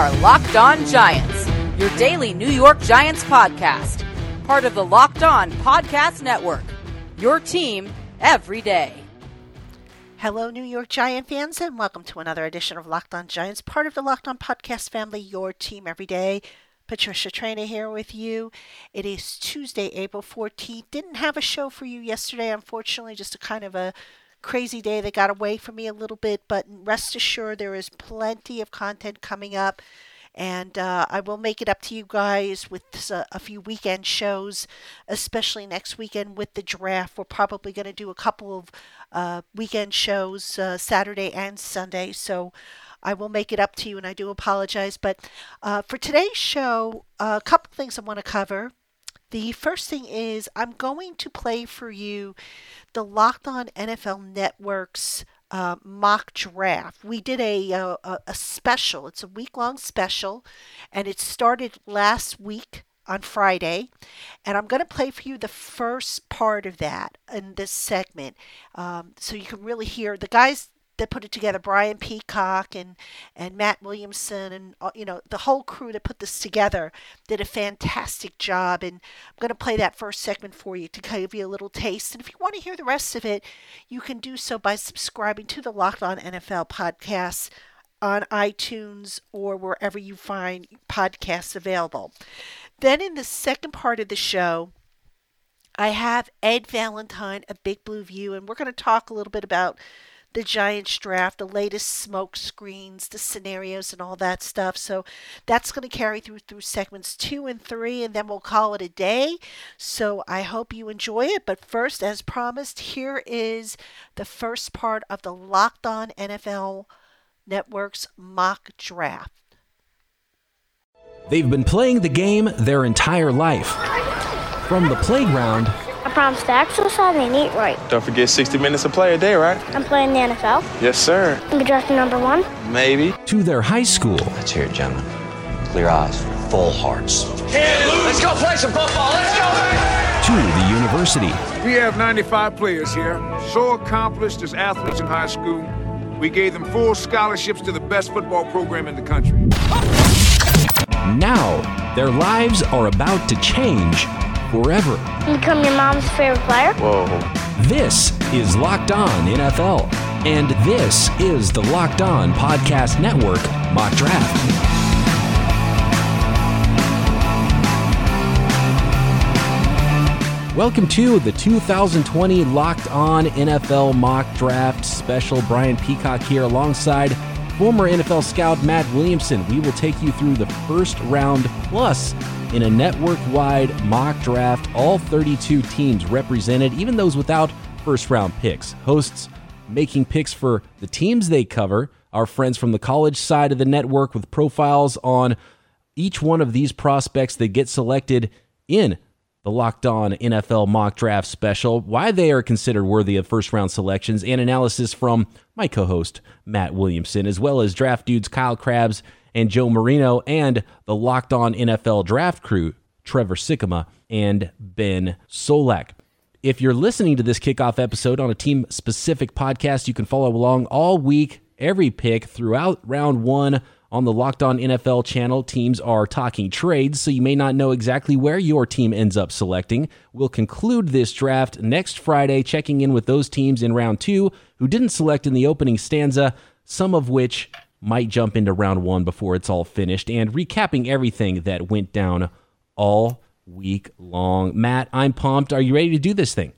are Locked On Giants, your daily New York Giants podcast, part of the Locked On Podcast Network. Your team every day. Hello, New York Giant fans, and welcome to another edition of Locked On Giants, part of the Locked On Podcast family, your team every day. Patricia Traina here with you. It is Tuesday, April 14th. Didn't have a show for you yesterday, unfortunately, just a kind of a crazy day that got away from me a little bit, but rest assured there is plenty of content coming up. And uh, I will make it up to you guys with a, a few weekend shows, especially next weekend with the draft. We're probably going to do a couple of uh, weekend shows, uh, Saturday and Sunday. So I will make it up to you, and I do apologize. But uh, for today's show, a couple things I want to cover. The first thing is I'm going to play for you the Locked On NFL Network's uh, mock draft. We did a, uh, a, a special. It's a week long special, and it started last week on Friday, and I'm going to play for you the first part of that in this segment, um, so you can really hear the guys that put it together, Brian Peacock and and Matt Williamson and uh, you know the whole crew that put this together did a fantastic job. And I'm going to play that first segment for you to give you a little taste. And if you want to hear the rest of it, you can do so by subscribing to the Locked On NFL podcast on iTunes or wherever you find podcasts available. Then in the second part of the show. I have Ed Valentine, of Big Blue View, and we're going to talk a little bit about the Giants draft, the latest smoke screens, the scenarios, and all that stuff. So that's going to carry through through segments two and three, and then we'll call it a day. So I hope you enjoy it. But first, as promised, here is the first part of the Locked On NFL Network's mock draft. They've been playing the game their entire life. From the playground I promise to exercise and eat right. Don't forget 60 minutes of play a day, right? I'm playing the NFL. Yes, sir. I'm drafting number one. Maybe. to their high school. Let's hear it, gentlemen. Clear eyes, full hearts. Let's go play some football. Let's go. to the university. We have 95 players here, so accomplished as athletes in high school. We gave them full scholarships to the best football program in the country. Now, their lives are about to change forever. And become your mom's favorite player. Whoa. This is Locked On NFL, and this is the Locked On Podcast Network Mock Draft. Welcome to the 2020 Locked On NFL Mock Draft Special. Brian Peacock here alongside former NFL scout Matt Williamson. We will take you through the first round plus in a network wide mock draft. All 32 teams represented, even those without first round picks. Hosts making picks for the teams they cover, our friends from the college side of the network with profiles on each one of these prospects that get selected in the Locked On NFL mock draft special, why they are considered worthy of first round selections, and analysis from my co host, Matt Williamson, as well as draft dudes Kyle Crabbs and Joe Marino, and the Locked On NFL draft crew, Trevor Sikkema and Ben Solak. If you're listening to this kickoff episode on a team specific podcast, you can follow along all week, every pick throughout round one on the Locked On NFL channel. Teams are talking trades, so you may not know exactly where your team ends up selecting. We'll conclude this draft next Friday, checking in with those teams in round two who didn't select in the opening stanza, some of which might jump into round one before it's all finished, and recapping everything that went down all week long. Matt, I'm pumped. Are you ready to do this thing?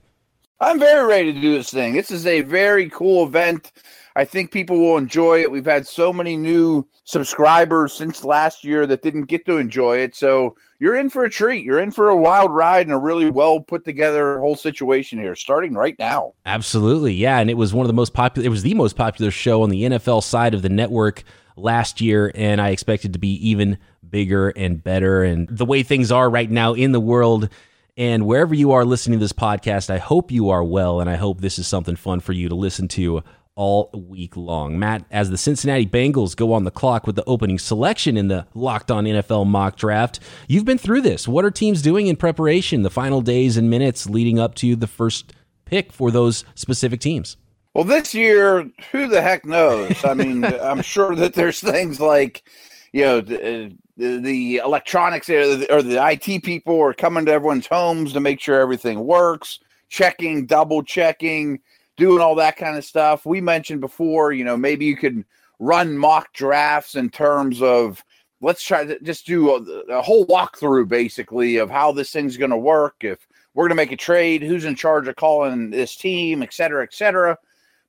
I'm very ready to do this thing. This is a very cool event. I think people will enjoy it. We've had so many new subscribers since last year that didn't get to enjoy it. So you're in for a treat. You're in for a wild ride and a really well put together whole situation here, starting right now. Absolutely. Yeah. And it was one of the most popular, it was the most popular show on the NFL side of the network last year. And I expect it to be even bigger and better. And the way things are right now in the world, and wherever you are listening to this podcast, I hope you are well, and I hope this is something fun for you to listen to all week long. Matt, as the Cincinnati Bengals go on the clock with the opening selection in the Locked On NFL mock draft, you've been through this. What are teams doing in preparation, the final days and minutes leading up to the first pick for those specific teams? Well, this year, who the heck knows? I mean, I'm sure that there's things like you know the, the, electronics uh, or the, or the IT people are coming to everyone's homes to make sure everything works, checking, double checking, doing all that kind of stuff. We mentioned before, you know, maybe you could run mock drafts in terms of let's try to just do a, a whole walkthrough basically of how this thing's going to work. If we're going to make a trade, who's in charge of calling this team, et cetera, et cetera.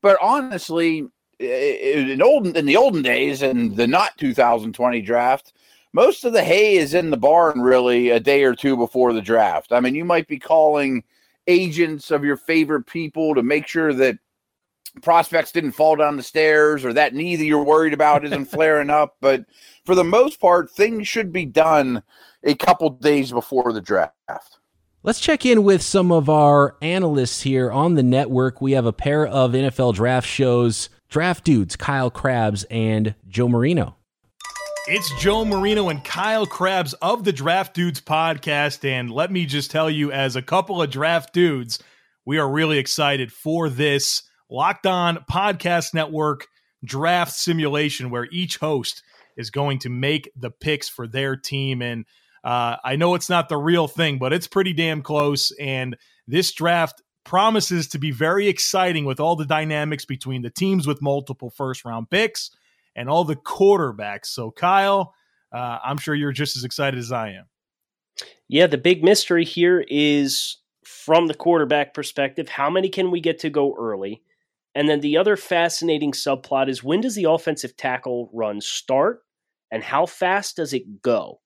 But honestly, in old in the olden days and the not 2020 draft, most of the hay is in the barn really a day or two before the draft. I mean, you might be calling agents of your favorite people to make sure that prospects didn't fall down the stairs or that knee that you're worried about isn't flaring up. But for the most part, things should be done a couple days before the draft. Let's check in with some of our analysts here on the network. We have a pair of NFL draft shows draft dudes, Kyle Crabbs and Joe Marino. It's Joe Marino and Kyle Crabbs of the Draft Dudes podcast. And let me just tell you, as a couple of draft dudes, we are really excited for this Locked On Podcast Network draft simulation where each host is going to make the picks for their team. And uh, I know it's not the real thing, but it's pretty damn close. And this draft promises to be very exciting with all the dynamics between the teams with multiple first round picks and all the quarterbacks. So, Kyle, uh, I'm sure you're just as excited as I am. Yeah, the big mystery here is from the quarterback perspective how many can we get to go early? And then the other fascinating subplot is when does the offensive tackle run start and how fast does it go?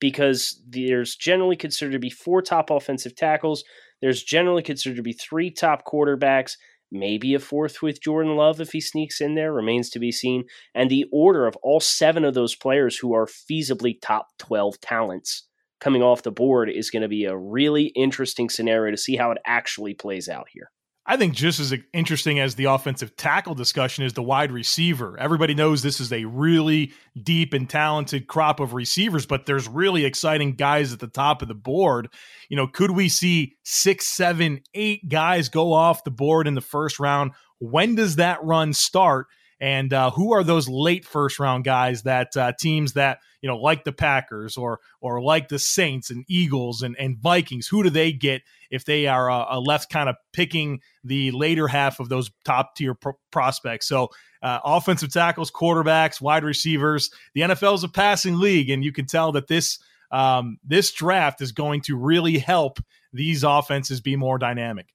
Because there's generally considered to be four top offensive tackles, there's generally considered to be three top quarterbacks, maybe a fourth with Jordan Love if he sneaks in there, remains to be seen. And the order of all seven of those players who are feasibly top 12 talents coming off the board is going to be a really interesting scenario to see how it actually plays out here. I think just as interesting as the offensive tackle discussion is the wide receiver. Everybody knows this is a really deep and talented crop of receivers, but there's really exciting guys at the top of the board. You know, could we see six, seven, eight guys go off the board in the first round? When does that run start? And uh, who are those late first round guys that uh, teams that you know like the Packers or or like the Saints and Eagles and, and Vikings? Who do they get if they are uh, left kind of picking the later half of those top tier pro- prospects? So uh, offensive tackles, quarterbacks, wide receivers. The NFL is a passing league, and you can tell that this um, this draft is going to really help these offenses be more dynamic.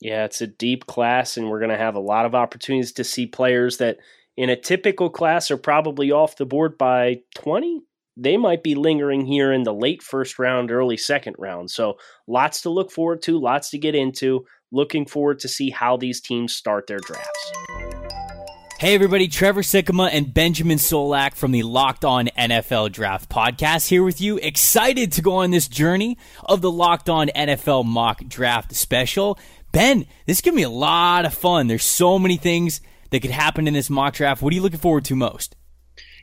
Yeah, it's a deep class, and we're going to have a lot of opportunities to see players that in a typical class are probably off the board by 20. They might be lingering here in the late first round, early second round. So lots to look forward to, lots to get into. Looking forward to see how these teams start their drafts. Hey everybody, Trevor Sikkema and Benjamin Solak from the Locked On NFL Draft Podcast here with you. Excited to go on this journey of the Locked On NFL Mock Draft Special. Ben, this is going to be a lot of fun. There's so many things that could happen in this mock draft. What are you looking forward to most?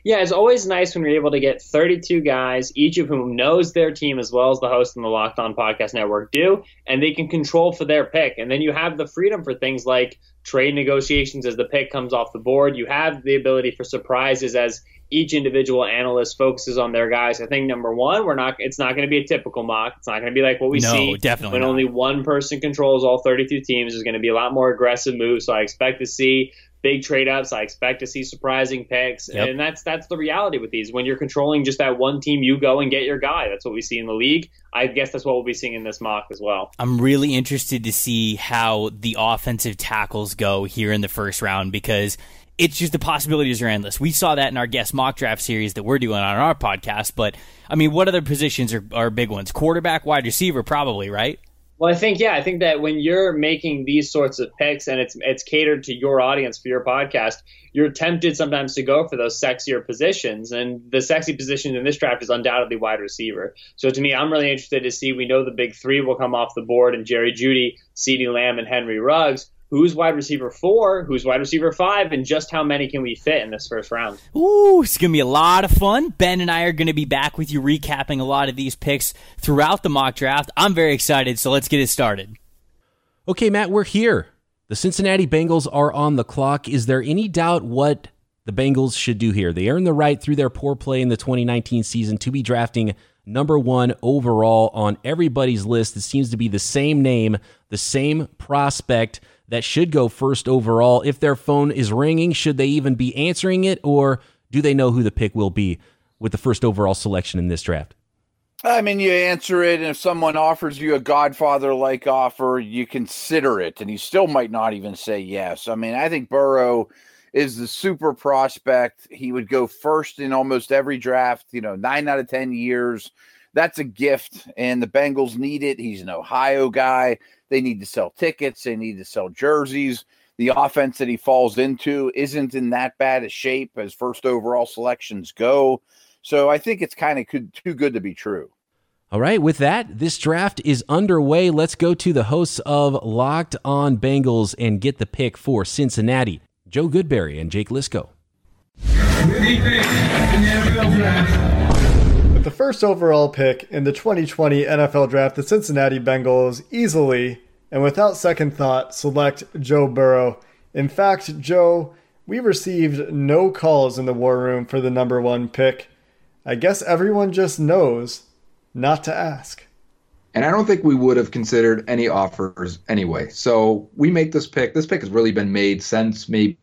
Yeah, it's always nice when you're able to get 32 guys, each of whom knows their team as well as the host and the Locked On Podcast Network do, and they can control for their pick. And then you have the freedom for things like trade negotiations as the pick comes off the board. You have the ability for surprises as each individual analyst focuses on their guys. I think number one, we're not. It's not going to be a typical mock. It's not going to be like what we no, see definitely when not. only one person controls all 32 teams. There's going to be a lot more aggressive moves. So I expect to see big trade ups. I expect to see surprising picks, Yep. and that's that's the reality with these. When you're controlling just that one team, you go and get your guy. That's what we see in the league. I guess that's what we'll be seeing in this mock as well. I'm really interested to see how the offensive tackles go here in the first round because it's just the possibilities are endless. We saw that in our guest mock draft series that we're doing on our podcast. But I mean, what other positions are, are big ones? Quarterback, wide receiver, probably, right? Well, I think yeah, I think that when you're making these sorts of picks and it's it's catered to your audience for your podcast, you're tempted sometimes to go for those sexier positions, and the sexy position in this draft is undoubtedly wide receiver. So to me, I'm really interested to see. We know the big three will come off the board, and Jerry Jeudy, CeeDee Lamb, and Henry Ruggs. Who's wide receiver four? Who's wide receiver five? And just how many can we fit in this first round? Ooh, it's going to be a lot of fun. Ben and I are going to be back with you recapping a lot of these picks throughout the mock draft. I'm very excited, so let's get it started. Okay, Matt, we're here. The Cincinnati Bengals are on the clock. Is there any doubt what the Bengals should do here. They earned the right through their poor play in the 2019 season to be drafting number one overall on everybody's list. It seems to be the same name, the same prospect that should go first overall. If their phone is ringing, should they even be answering it, or do they know who the pick will be with the first overall selection in this draft? I mean, you answer it, and if someone offers you a Godfather like offer, you consider it, and you still might not even say yes. I mean, I think Burrow is the super prospect. He would go first in almost every draft, you know, nine out of 10 years. That's a gift, and the Bengals need it. He's an Ohio guy. They need to sell tickets, they need to sell jerseys. The offense that he falls into isn't in that bad a shape as first overall selections go. So I think it's kind of too good to be true. All right, with that, this draft is underway. Let's go to the hosts of Locked On Bengals and get the pick for Cincinnati, Joe Goodberry and Jake Liscow. With the first overall pick in the 2020 NFL Draft, the Cincinnati Bengals easily and without second thought select Joe Burrow. In fact, Joe, we received no calls in the war room for the number one pick. I guess everyone just knows not to ask. And I don't think we would have considered any offers anyway. So we make this pick. This pick has really been made since maybe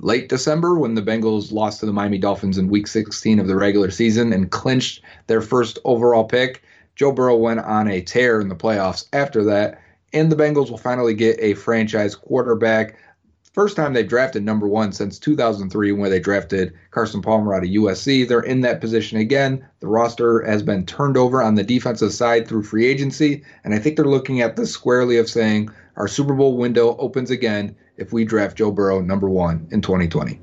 late December when the Bengals lost to the Miami Dolphins in week 16 of the regular season and clinched their first overall pick. Joe Burrow went on a tear in the playoffs after that, and the Bengals will finally get a franchise quarterback First time they've drafted number one since 2003, where they drafted Carson Palmer out of USC. They're in that position again. The roster has been turned over on the defensive side through free agency, and I think they're looking at this squarely of saying our Super Bowl window opens again if we draft Joe Burrow number one in 2020.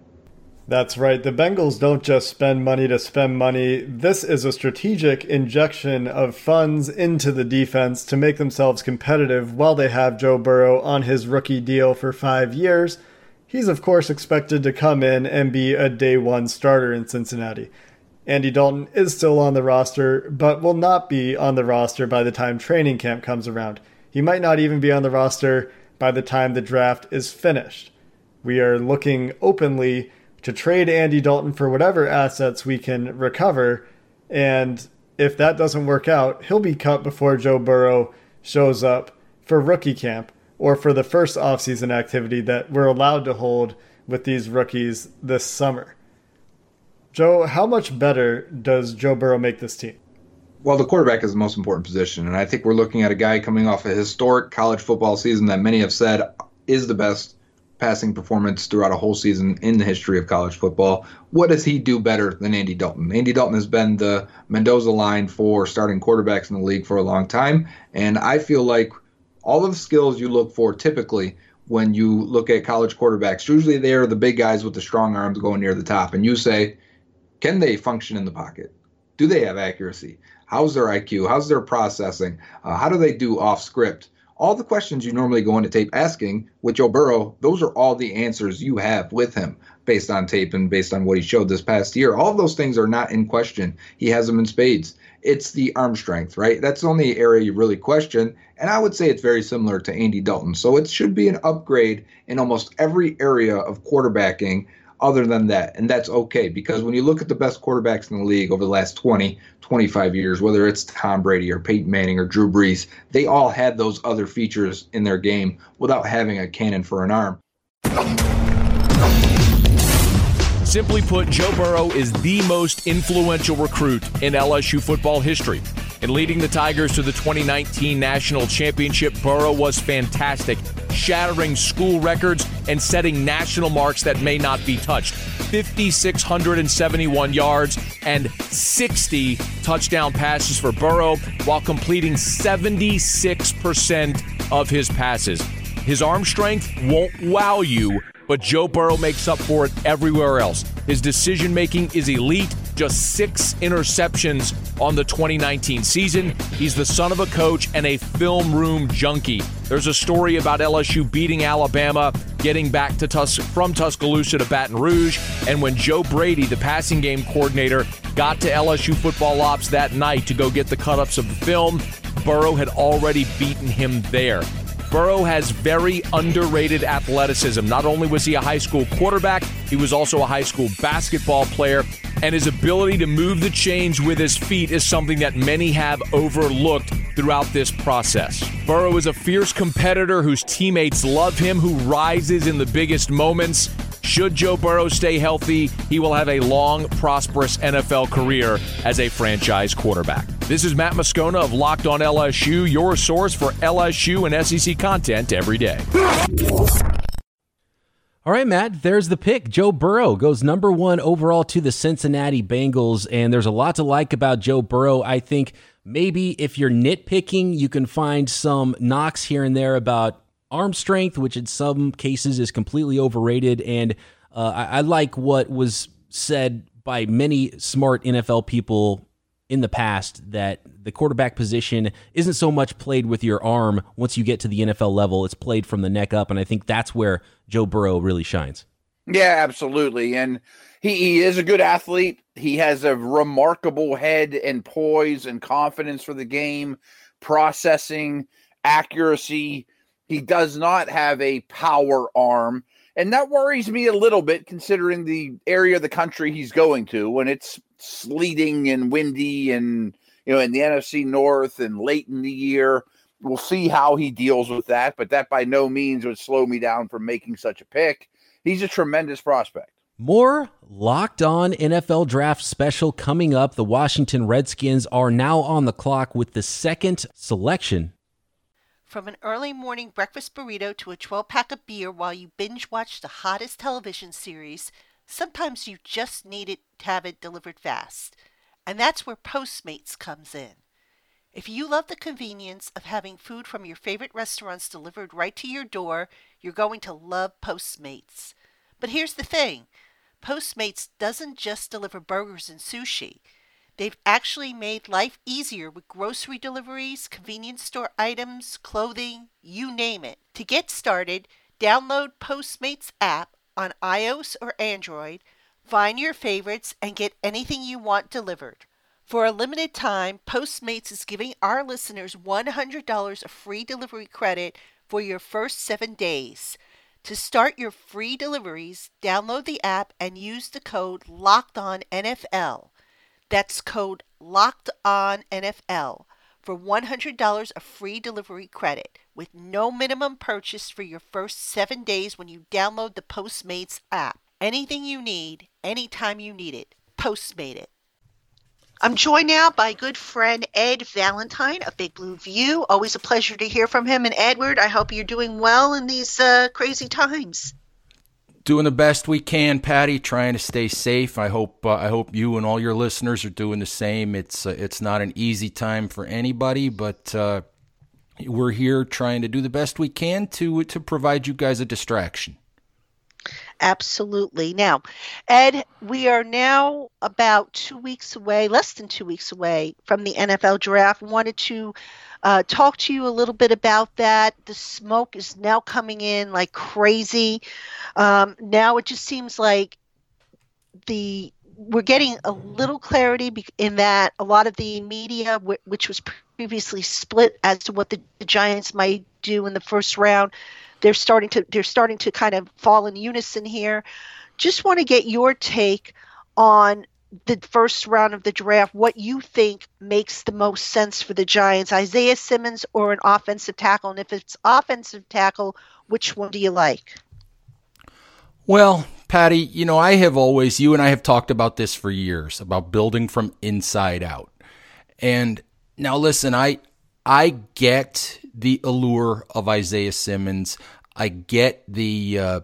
That's right. The Bengals don't just spend money to spend money. This is a strategic injection of funds into the defense to make themselves competitive while they have Joe Burrow on his rookie deal for five years. He's, of course, expected to come in and be a day one starter in Cincinnati. Andy Dalton is still on the roster, but will not be on the roster by the time training camp comes around. He might not even be on the roster by the time the draft is finished. We are looking openly to trade Andy Dalton for whatever assets we can recover. And if that doesn't work out, he'll be cut before Joe Burrow shows up for rookie camp or for the first offseason activity that we're allowed to hold with these rookies this summer. Joe, how much better does Joe Burrow make this team? Well, the quarterback is the most important position. And I think we're looking at a guy coming off a historic college football season that many have said is the best passing performance throughout a whole season in the history of college football. What does he do better than Andy Dalton? Andy Dalton has been the Mendoza line for starting quarterbacks in the league for a long time, and I feel like all of the skills you look for typically when you look at college quarterbacks, usually they are the big guys with the strong arms going near the top, and you say, can they function in the pocket? Do they have accuracy? How's their IQ? How's their processing? Uh, how do they do off script? all the questions you normally go into tape asking with Joe Burrow, those are all the answers you have with him based on tape and based on what he showed this past year. All those things are not in question. He has them in spades. It's the arm strength, right? That's the only area you really question. And I would say it's very similar to Andy Dalton. So it should be an upgrade in almost every area of quarterbacking other than that. And that's okay because when you look at the best quarterbacks in the league over the last 20, 25 years, whether it's Tom Brady or Peyton Manning or Drew Brees, they all had those other features in their game without having a cannon for an arm. Simply put, Joe Burrow is the most influential recruit in LSU football history. In leading the Tigers to the 2019 National Championship, Burrow was fantastic, shattering school records and setting national marks that may not be touched. 5,671 yards and 60 touchdown passes for Burrow while completing 76% of his passes. His arm strength won't wow you, but Joe Burrow makes up for it everywhere else. His decision making is elite, just six interceptions on the 2019 season. He's the son of a coach and a film room junkie. There's a story about LSU beating Alabama, getting back to Tus- from Tuscaloosa to Baton Rouge, and when Joe Brady, the passing game coordinator, got to LSU football ops that night to go get the cut ups of the film, Burrow had already beaten him there. Burrow has very underrated athleticism. Not only was he a high school quarterback, he was also a high school basketball player, and his ability to move the chains with his feet is something that many have overlooked throughout this process. Burrow is a fierce competitor whose teammates love him, who rises in the biggest moments. Should Joe Burrow stay healthy, he will have a long, prosperous NFL career as a franchise quarterback. This is Matt Moscona of Locked On LSU, your source for LSU and SEC content every day. All right, Matt, there's the pick. Joe Burrow goes number one overall to the Cincinnati Bengals, and there's a lot to like about Joe Burrow. I think maybe if you're nitpicking, you can find some knocks here and there about arm strength, which in some cases is completely overrated. And uh, I, I like what was said by many smart NFL people in the past that the quarterback position isn't so much played with your arm once you get to the NFL level. It's played from the neck up. And I think that's where Joe Burrow really shines. Yeah, absolutely. And he, he is a good athlete. He has a remarkable head and poise and confidence for the game, processing, accuracy. He does not have a power arm. And that worries me a little bit considering the area of the country he's going to when it's sleeting and windy and, you know, in the NFC North and late in the year. We'll see how he deals with that, but that by no means would slow me down from making such a pick. He's a tremendous prospect. More locked on NFL draft special coming up. The Washington Redskins are now on the clock with the second selection from an early morning breakfast burrito to a 12 pack of beer while you binge watch the hottest television series, sometimes you just need it to have it delivered fast. And that's where Postmates comes in. If you love the convenience of having food from your favorite restaurants delivered right to your door, you're going to love Postmates. But here's the thing Postmates doesn't just deliver burgers and sushi. They've actually made life easier with grocery deliveries, convenience store items, clothing, you name it. To get started, download Postmates app on iOS or Android, find your favorites, and get anything you want delivered. For a limited time, Postmates is giving our listeners $100 of free delivery credit for your first seven days. To start your free deliveries, download the app and use the code LOCKEDONNFL. That's code locked on NFL for $100 of free delivery credit with no minimum purchase for your first seven days when you download the Postmates app. Anything you need, anytime you need it. Postmate it. I'm joined now by good friend Ed Valentine of Big Blue View. Always a pleasure to hear from him. And Edward, I hope you're doing well in these uh, crazy times doing the best we can, Patty. Trying to stay safe. I hope uh, I hope you and all your listeners are doing the same. It's uh, it's not an easy time for anybody, but uh, we're here trying to do the best we can to to provide you guys a distraction. Absolutely. Now, Ed, we are now about two weeks away, less than two weeks away from the NFL draft. Wanted to uh, talk to you a little bit about that. The smoke is now coming in like crazy. Um, now it just seems like the we're getting a little clarity in that a lot of the media, which was previously split as to what the, the Giants might do in the first round, they're starting to they're starting to kind of fall in unison here. Just want to get your take on the first round of the draft, what you think makes the most sense for the Giants, Isaiah Simmons or an offensive tackle? And if it's offensive tackle, which one do you like? Well, Patty, you know, I have always, you and I have talked about this for years about building from inside out. And now listen, I, I get the allure of Isaiah Simmons. I get the, uh,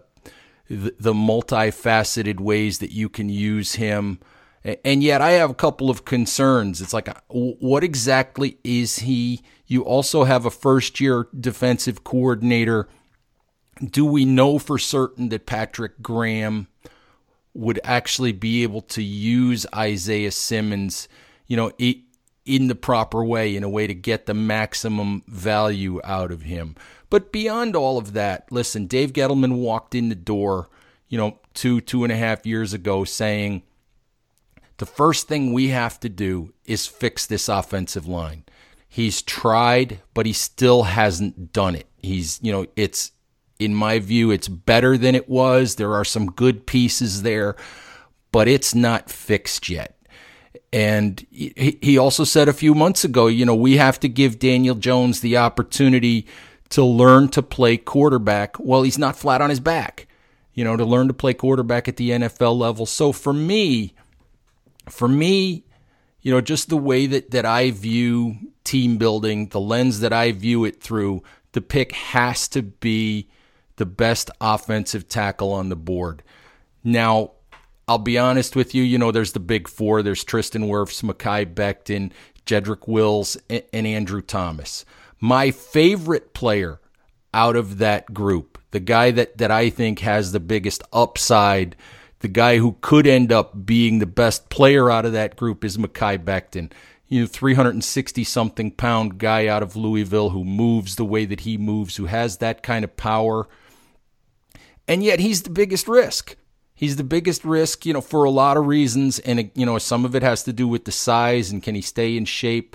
the, the multifaceted ways that you can use him. And yet I have a couple of concerns. It's like, uh, what exactly is he? You also have a first year defensive coordinator. Do we know for certain that Patrick Graham would actually be able to use Isaiah Simmons, you know, in the proper way, in a way to get the maximum value out of him? But beyond all of that, listen, Dave Gettleman walked in the door, you know, two, two and a half years ago saying, the first thing we have to do is fix this offensive line. He's tried, but he still hasn't done it. He's, you know, it's, in my view, it's better than it was. There are some good pieces there, but it's not fixed yet. And he also said a few months ago, you know, we have to give Daniel Jones the opportunity to learn to play quarterback. Well, he's not flat on his back, you know, to learn to play quarterback at the NFL level. So for me, for me, you know, just the way that, that I view team building, the lens that I view it through, the pick has to be the best offensive tackle on the board. Now, I'll be honest with you, you know, there's the big four. There's Tristan Wirfs, Mekhi Becton, Jedrick Wills, and Andrew Thomas. My favorite player out of that group, the guy that, that I think has the biggest upside, the guy who could end up being the best player out of that group is Mekhi Becton. You know, 360 something pound guy out of Louisville who moves the way that he moves, who has that kind of power. And yet he's the biggest risk. He's the biggest risk, you know, for a lot of reasons. And, you know, some of it has to do with the size and can he stay in shape.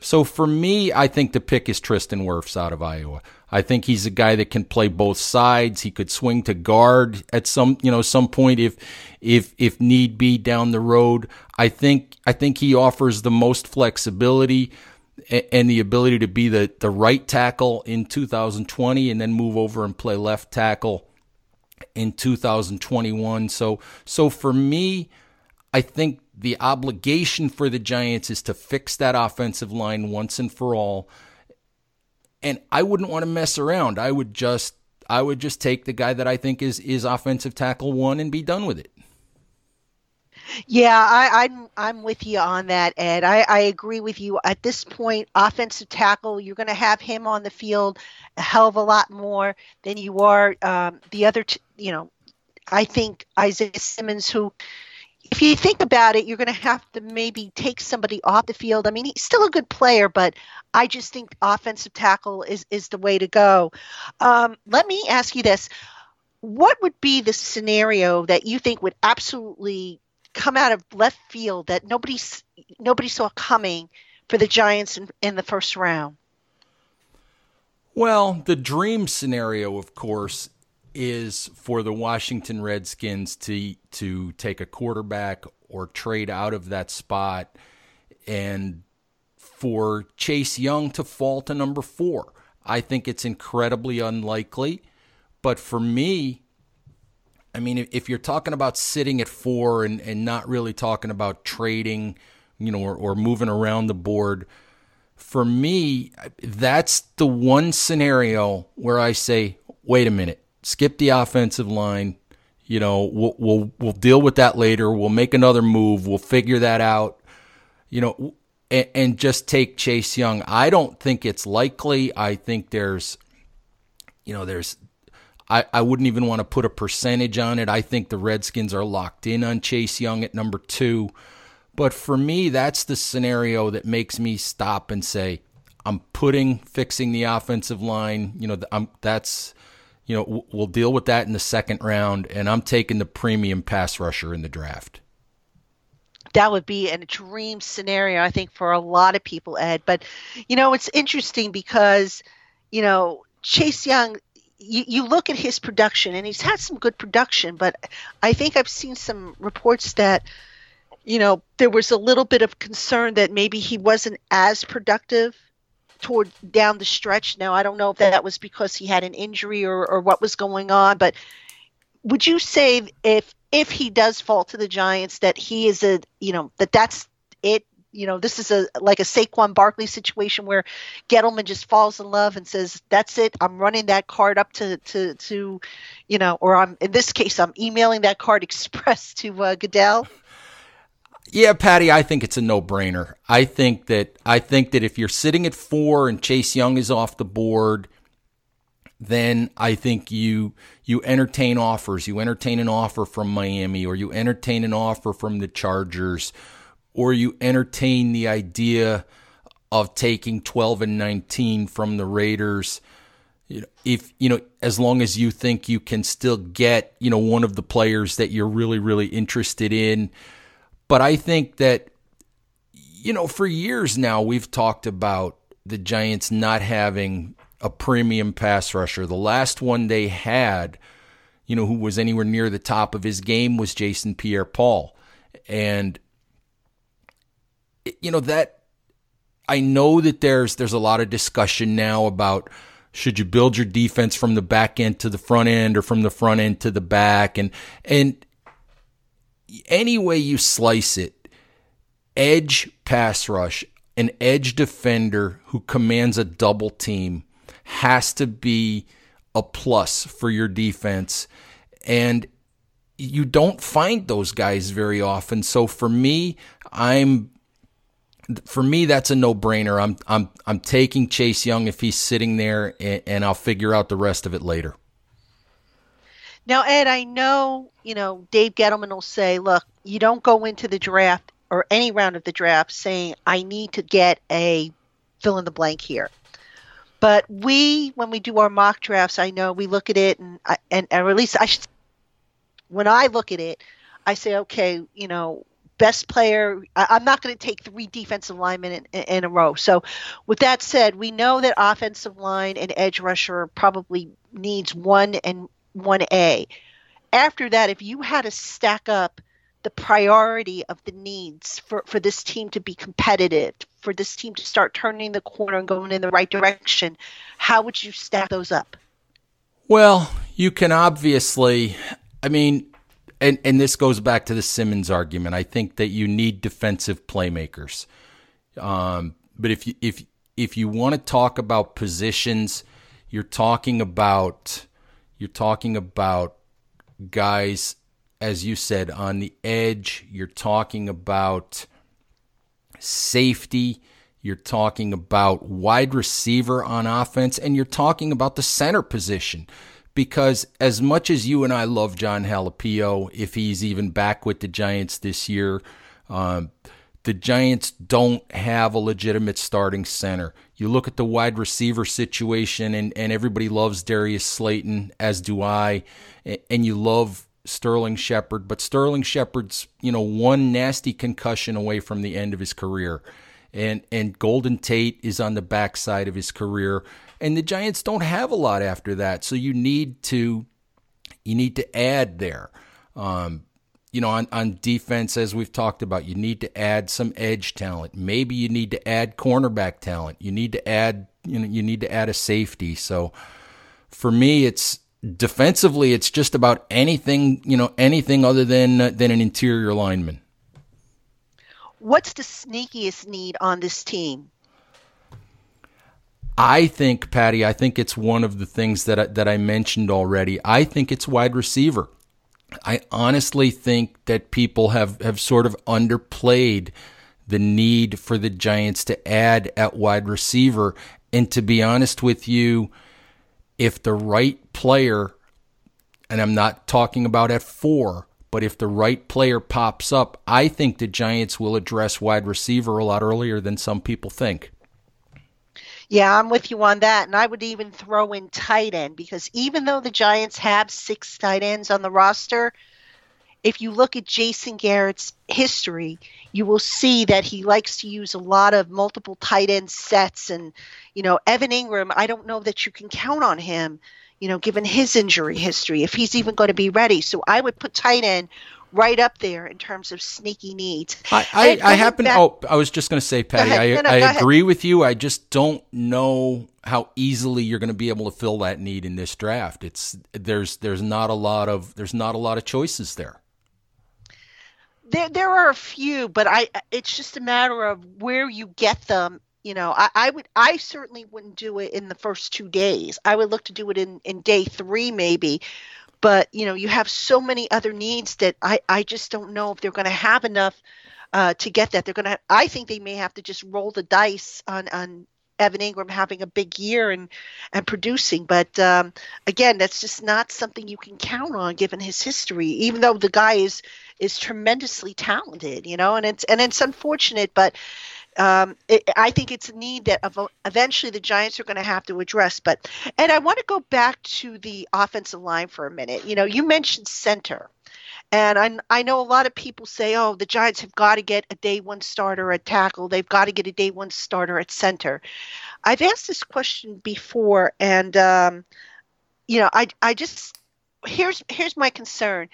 So for me, I think the pick is Tristan Wirfs out of Iowa. I think he's a guy that can play both sides. He could swing to guard at some, you know, some point if, if, if need be down the road. I think, I think he offers the most flexibility and the ability to be the, the right tackle in 2020 and then move over and play left tackle in 2021. So so for me, I think the obligation for the Giants is to fix that offensive line once and for all. And I wouldn't want to mess around. I would just I would just take the guy that I think is is offensive tackle one and be done with it. Yeah, I, am I'm, I'm with you on that, Ed. I, I agree with you. At this point, offensive tackle, you're going to have him on the field a hell of a lot more than you are um, the other. T- you know, I think Isaiah Simmons, who, if you think about it, you're going to have to maybe take somebody off the field. I mean, he's still a good player, but I just think offensive tackle is is the way to go. Um, let me ask you this: What would be the scenario that you think would absolutely come out of left field that nobody nobody saw coming for the Giants in, in the first round? Well, the dream scenario, of course, is for the Washington Redskins to to take a quarterback or trade out of that spot and for Chase Young to fall to number 4. I think it's incredibly unlikely, but for me, I mean, if you're talking about sitting at four and, and not really talking about trading, you know, or, or moving around the board, for me, that's the one scenario where I say, wait a minute, skip the offensive line. You know, we'll we'll we'll deal with that later. We'll make another move. We'll figure that out. You know, and, and just take Chase Young. I don't think it's likely. I think there's, you know, there's I, I wouldn't even want to put a percentage on it. I think the Redskins are locked in on Chase Young at number two. But for me, that's the scenario that makes me stop and say, I'm putting fixing the offensive line. You know, I'm, that's, you know, we'll deal with that in the second round, and I'm taking the premium pass rusher in the draft. That would be a dream scenario, I think, for a lot of people, Ed. But, you know, it's interesting because, you know, Chase Young, you, you look at his production, and he's had some good production, but I think I've seen some reports that, you know, there was a little bit of concern that maybe he wasn't as productive toward down the stretch. Now, I don't know if that was because he had an injury or, or what was going on, but would you say if if he does fall to the Giants that he is a you know that that's it you know, this is a like a Saquon Barkley situation where Gettleman just falls in love and says, "That's it. I'm running that card up to to to, you know, or I'm in this case, I'm emailing that card express to uh, Goodell." Yeah, Patty, I think it's a no-brainer. I think that I think that if you're sitting at four and Chase Young is off the board, then I think you you entertain offers. You entertain an offer from Miami, or you entertain an offer from the Chargers or you entertain the idea of taking 12 and 19 from the Raiders if you know as long as you think you can still get you know one of the players that you're really really interested in but i think that you know for years now we've talked about the Giants not having a premium pass rusher. The last one they had, you know, who was anywhere near the top of his game was Jason Pierre Paul. And you know that I know that there's there's a lot of discussion now about should you build your defense from the back end to the front end or from the front end to the back and and any way you slice it edge pass rush an edge defender who commands a double team has to be a plus for your defense and you don't find those guys very often so for me I'm for me, that's a no-brainer. I'm I'm I'm taking Chase Young if he's sitting there, and, and, I'll figure out the rest of it later. Now, Ed, I know you know Dave Gettleman will say, "Look, you don't go into the draft or any round of the draft saying I need to get a fill in the blank here." But we, when we do our mock drafts, I know we look at it, and and, and at least I should. When I look at it, I say, okay, you know, best player. I, am not going to take three defensive linemen in, in, a row. So, with that said, we know that offensive line and edge rusher probably needs one and one A. After that, if you had to stack up the priority of the needs for, for this team to be competitive, for this team to start turning the corner and going in the right direction, how would you stack those up? Well, you can obviously, I mean, and and this goes back to the Simmons argument. I think that you need defensive playmakers. Um, but if you if if you want to talk about positions, you're talking about you're talking about guys, as you said, on the edge. You're talking about safety. You're talking about wide receiver on offense, and you're talking about the center position because as much as you and I love Jon Halapio, if he's even back with the Giants this year, um, the Giants don't have a legitimate starting center. You look at the wide receiver situation, and, and everybody loves Darius Slayton, as do I, and you love Sterling Shepard, but Sterling Shepard's you know one nasty concussion away from the end of his career, and and Golden Tate is on the backside of his career and the Giants don't have a lot after that. So you need to you need to add there. Um, you know, on, on defense, as we've talked about, you need to add some edge talent. Maybe you need to add cornerback talent. You need to add, you know, you need to add a safety. So for me, it's defensively, it's just about anything, you know, anything other than uh, than an interior lineman. What's the sneakiest need on this team? I think, Patty, I think it's one of the things that I, that I mentioned already. I think it's wide receiver. I honestly think that people have, have sort of underplayed the need for the Giants to add at wide receiver. And to be honest with you, if the right player, and I'm not talking about at four, but if the right player pops up, I think the Giants will address wide receiver a lot earlier than some people think. Yeah, I'm with you on that. And I would even throw in tight end because even though the Giants have six tight ends on the roster, if you look at Jason Garrett's history, you will see that he likes to use a lot of multiple tight end sets. And, you know, Evan Engram, I don't know that you can count on him, you know, given his injury history, if he's even going to be ready. So I would put tight end right up there in terms of sneaky needs. I, I, I happen. Back, oh, I was just going to say, Patty, I, no, no, I agree with you. I just don't know how easily you're going to be able to fill that need in this draft. It's there's there's not a lot of there's not a lot of choices there. There there are a few, but I it's just a matter of where you get them. You know, I, I would I certainly wouldn't do it in the first two days. I would look to do it in in day three maybe but you know you have so many other needs that i i just don't know if they're going to have enough uh, to get that they're to i think they may have to just roll the dice on on evan Engram having a big year and and producing but um, again that's just not something you can count on given his history even though the guy is is tremendously talented you know and it's and it's unfortunate but um, it, I think it's a need that eventually the Giants are going to have to address. But and I want to go back to the offensive line for a minute. You know, you mentioned center. And I, I know a lot of people say, oh, the Giants have got to get a day one starter at tackle. They've got to get a day one starter at center. I've asked this question before, and um, you know, I I just here's here's my concern.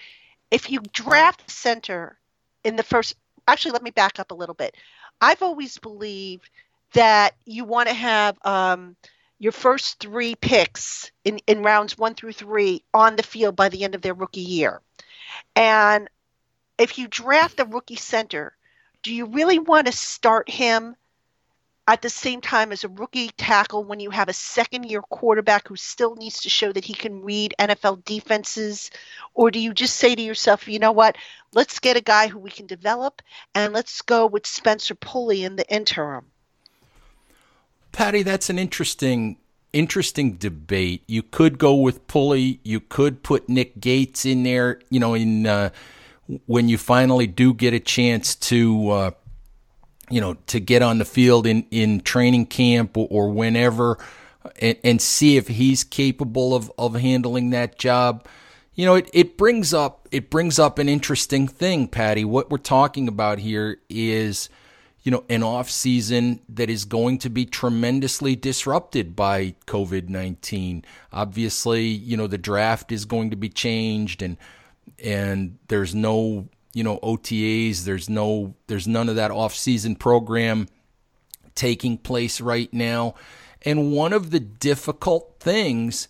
If you draft center in the first, actually, let me back up a little bit. I've always believed that you want to have um, your first three picks in, in rounds one through three on the field by the end of their rookie year. And if you draft a rookie center, do you really want to start him at the same time as a rookie tackle when you have a second year quarterback who still needs to show that he can read NFL defenses? Or do you just say to yourself, you know what, let's get a guy who we can develop and let's go with Spencer Pulley in the interim? Patty, that's an interesting interesting debate. You could go with Pulley. You could put Nick Gates in there. You know, in uh, when you finally do get a chance to, uh, you know, to get on the field in in training camp or, whenever, and, and, see if he's capable of of handling that job. You know, it, it brings up it brings up an interesting thing, Patty. What we're talking about here is you know, an off season that is going to be tremendously disrupted by COVID nineteen. Obviously, you know, the draft is going to be changed, and and there's no you know OTAs. There's no there's none of that off season program taking place right now. And one of the difficult things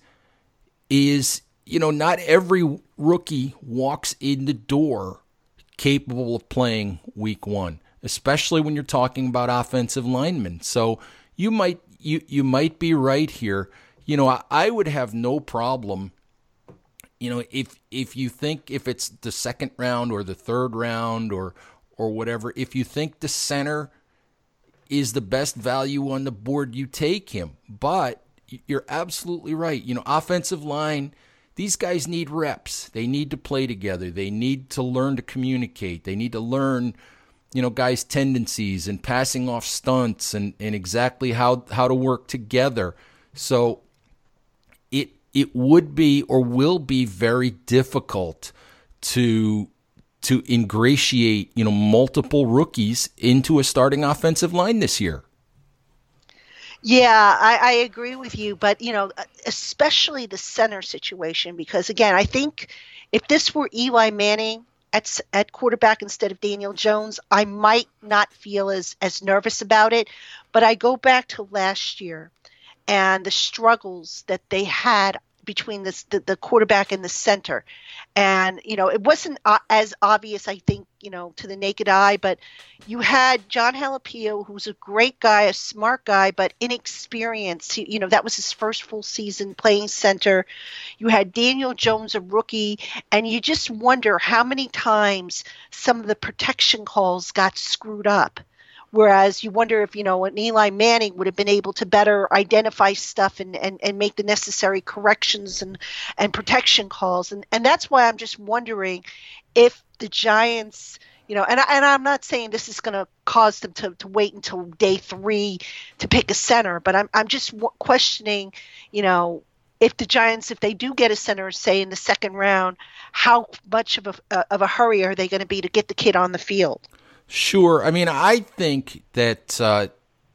is, you know, not every rookie walks in the door capable of playing week one especially when you're talking about offensive linemen. So you might you you might be right here. You know, I, I would have no problem. You know, if if you think if it's the second round or the third round or or whatever, if you think the center is the best value on the board, you take him. But you're absolutely right. You know, offensive line, these guys need reps. They need to play together. They need to learn to communicate. They need to learn you know guys' tendencies and passing off stunts and, and exactly how how to work together. So it would be or will be very difficult to to ingratiate you know multiple rookies into a starting offensive line this year. Yeah, I, I agree with you, but you know, especially the center situation, because again, I think if this were Eli Manning at, at quarterback instead of Daniel Jones, I might not feel as, as nervous about it. But I go back to last year and the struggles that they had between this, the, the quarterback and the center. And, you know, it wasn't uh, as obvious, I think, you know, to the naked eye, but you had Jon Halapio, who's a great guy, a smart guy, but inexperienced. He, you know, that was his first full season playing center. You had Daniel Jones, a rookie, and you just wonder how many times some of the protection calls got screwed up. Whereas you wonder if, you know, an Eli Manning would have been able to better identify stuff and, and, and make the necessary corrections and, and protection calls. And, and that's why I'm just wondering if the Giants, you know, and, and I'm not saying this is going to cause them to, to wait until day three to pick a center, but I'm, I'm just questioning, you know, if the Giants, if they do get a center, say in the second round, how much of a, uh, of a hurry are they going to be to get the kid on the field? Sure. I mean, I think that uh,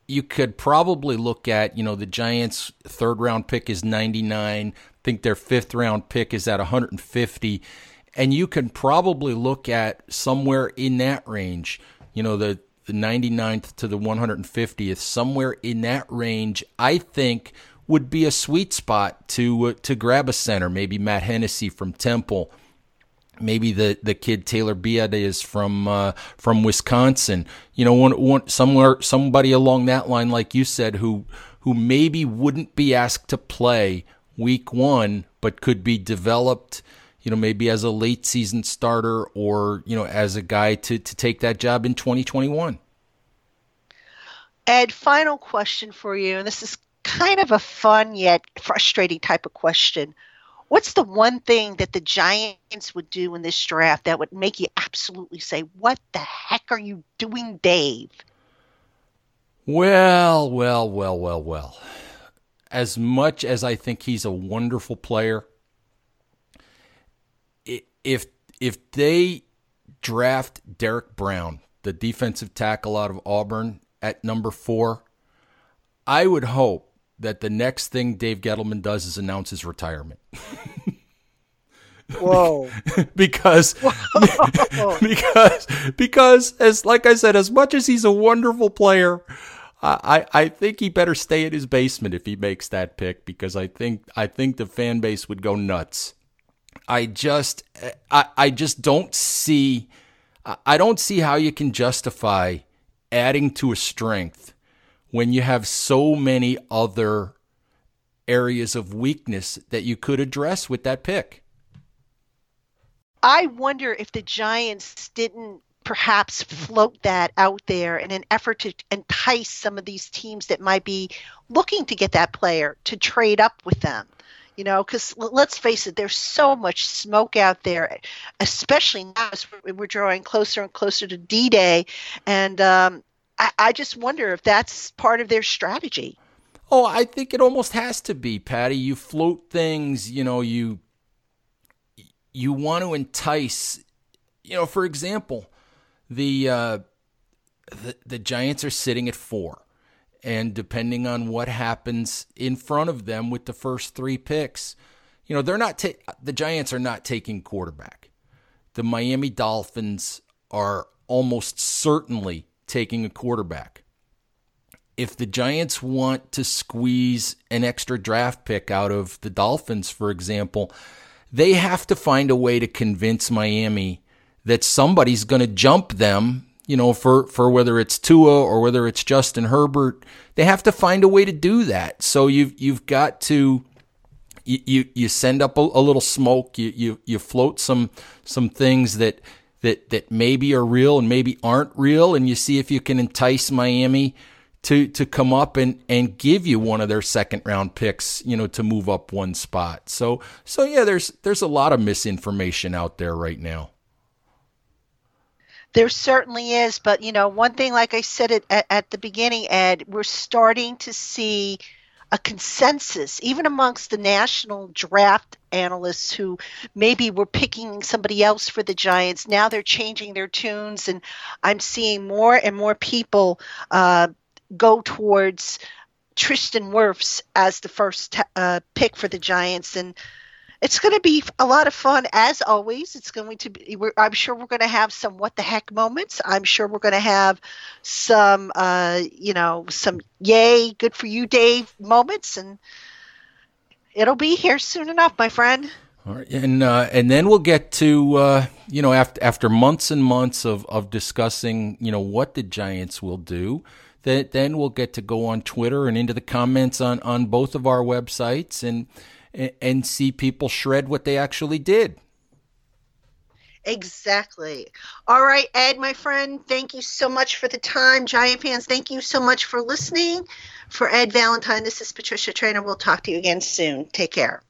you could probably look at, you know, the Giants' third round pick is 99. I think their fifth round pick is at 150. And you can probably look at somewhere in that range, you know, the, the 99th to the 150th, somewhere in that range, I think would be a sweet spot to uh, to grab a center, maybe Matt Hennessy from Temple maybe the, the kid Tyler Biadasz from uh, from Wisconsin. You know, one, one, somewhere somebody along that line, like you said, who who maybe wouldn't be asked to play week one, but could be developed. You know, maybe as a late season starter or you know as a guy to to take that job in 2021. Ed, final question for you, and this is kind of a fun yet frustrating type of question what's the one thing that the Giants would do in this draft that would make you absolutely say, "What the heck are you doing, Dave?" Well, well, well, well, well. As much as I think he's a wonderful player, if if they draft Derrick Brown, the defensive tackle out of Auburn at number 4, I would hope that the next thing Dave Gettleman does is announce his retirement. Whoa. because Whoa. because because as like I said, as much as he's a wonderful player, I, I think he better stay in his basement if he makes that pick because I think I think the fan base would go nuts. I just I, I just don't see I don't see how you can justify adding to a strength when you have so many other areas of weakness that you could address with that pick. I wonder if the Giants didn't perhaps float that out there in an effort to entice some of these teams that might be looking to get that player to trade up with them. You know, because let's face it, there's so much smoke out there, especially now as we're drawing closer and closer to D Day. And um, I, I just wonder if that's part of their strategy. Oh, I think it almost has to be, Patty. You float things, you know, you you want to entice, you know, for example, the uh, the, the Giants are sitting at four, and depending on what happens in front of them with the first three picks, you know, they're not ta- the Giants are not taking quarterback. The Miami Dolphins are almost certainly taking a quarterback. If the Giants want to squeeze an extra draft pick out of the Dolphins, for example, they have to find a way to convince Miami that somebody's going to jump them, you know, for, for whether it's Tua or whether it's Justin Herbert. They have to find a way to do that. So you've, you've got to, you, you, send up a, a little smoke, you, you, you float some, some things that, that, that maybe are real and maybe aren't real. And you see if you can entice Miami to to come up and and give you one of their second round picks, you know, to move up one spot. So so yeah, there's there's a lot of misinformation out there right now. There certainly is, but you know, one thing, like I said at, at the beginning, Ed, we're starting to see a consensus, even amongst the national draft analysts who maybe were picking somebody else for the Giants. Now they're changing their tunes, and I'm seeing more and more people uh, go towards Tristan Wirfs as the first uh, pick for the Giants, and it's going to be a lot of fun as always. It's going to be. I'm sure we're going to have some what the heck moments. I'm sure we're going to have some, uh, you know, some yay, good for you, Dave moments, and it'll be here soon enough, my friend. All right, and uh, and then we'll get to uh, you know after after months and months of of discussing you know what the Giants will do that then we'll get to go on Twitter and into the comments on, on both of our websites and see people shred what they actually did. Exactly. All right, Ed, my friend, thank you so much for the time. Giant fans, thank you so much for listening. For Ed Valentine, this is Patricia Traina. We'll talk to you again soon. Take care.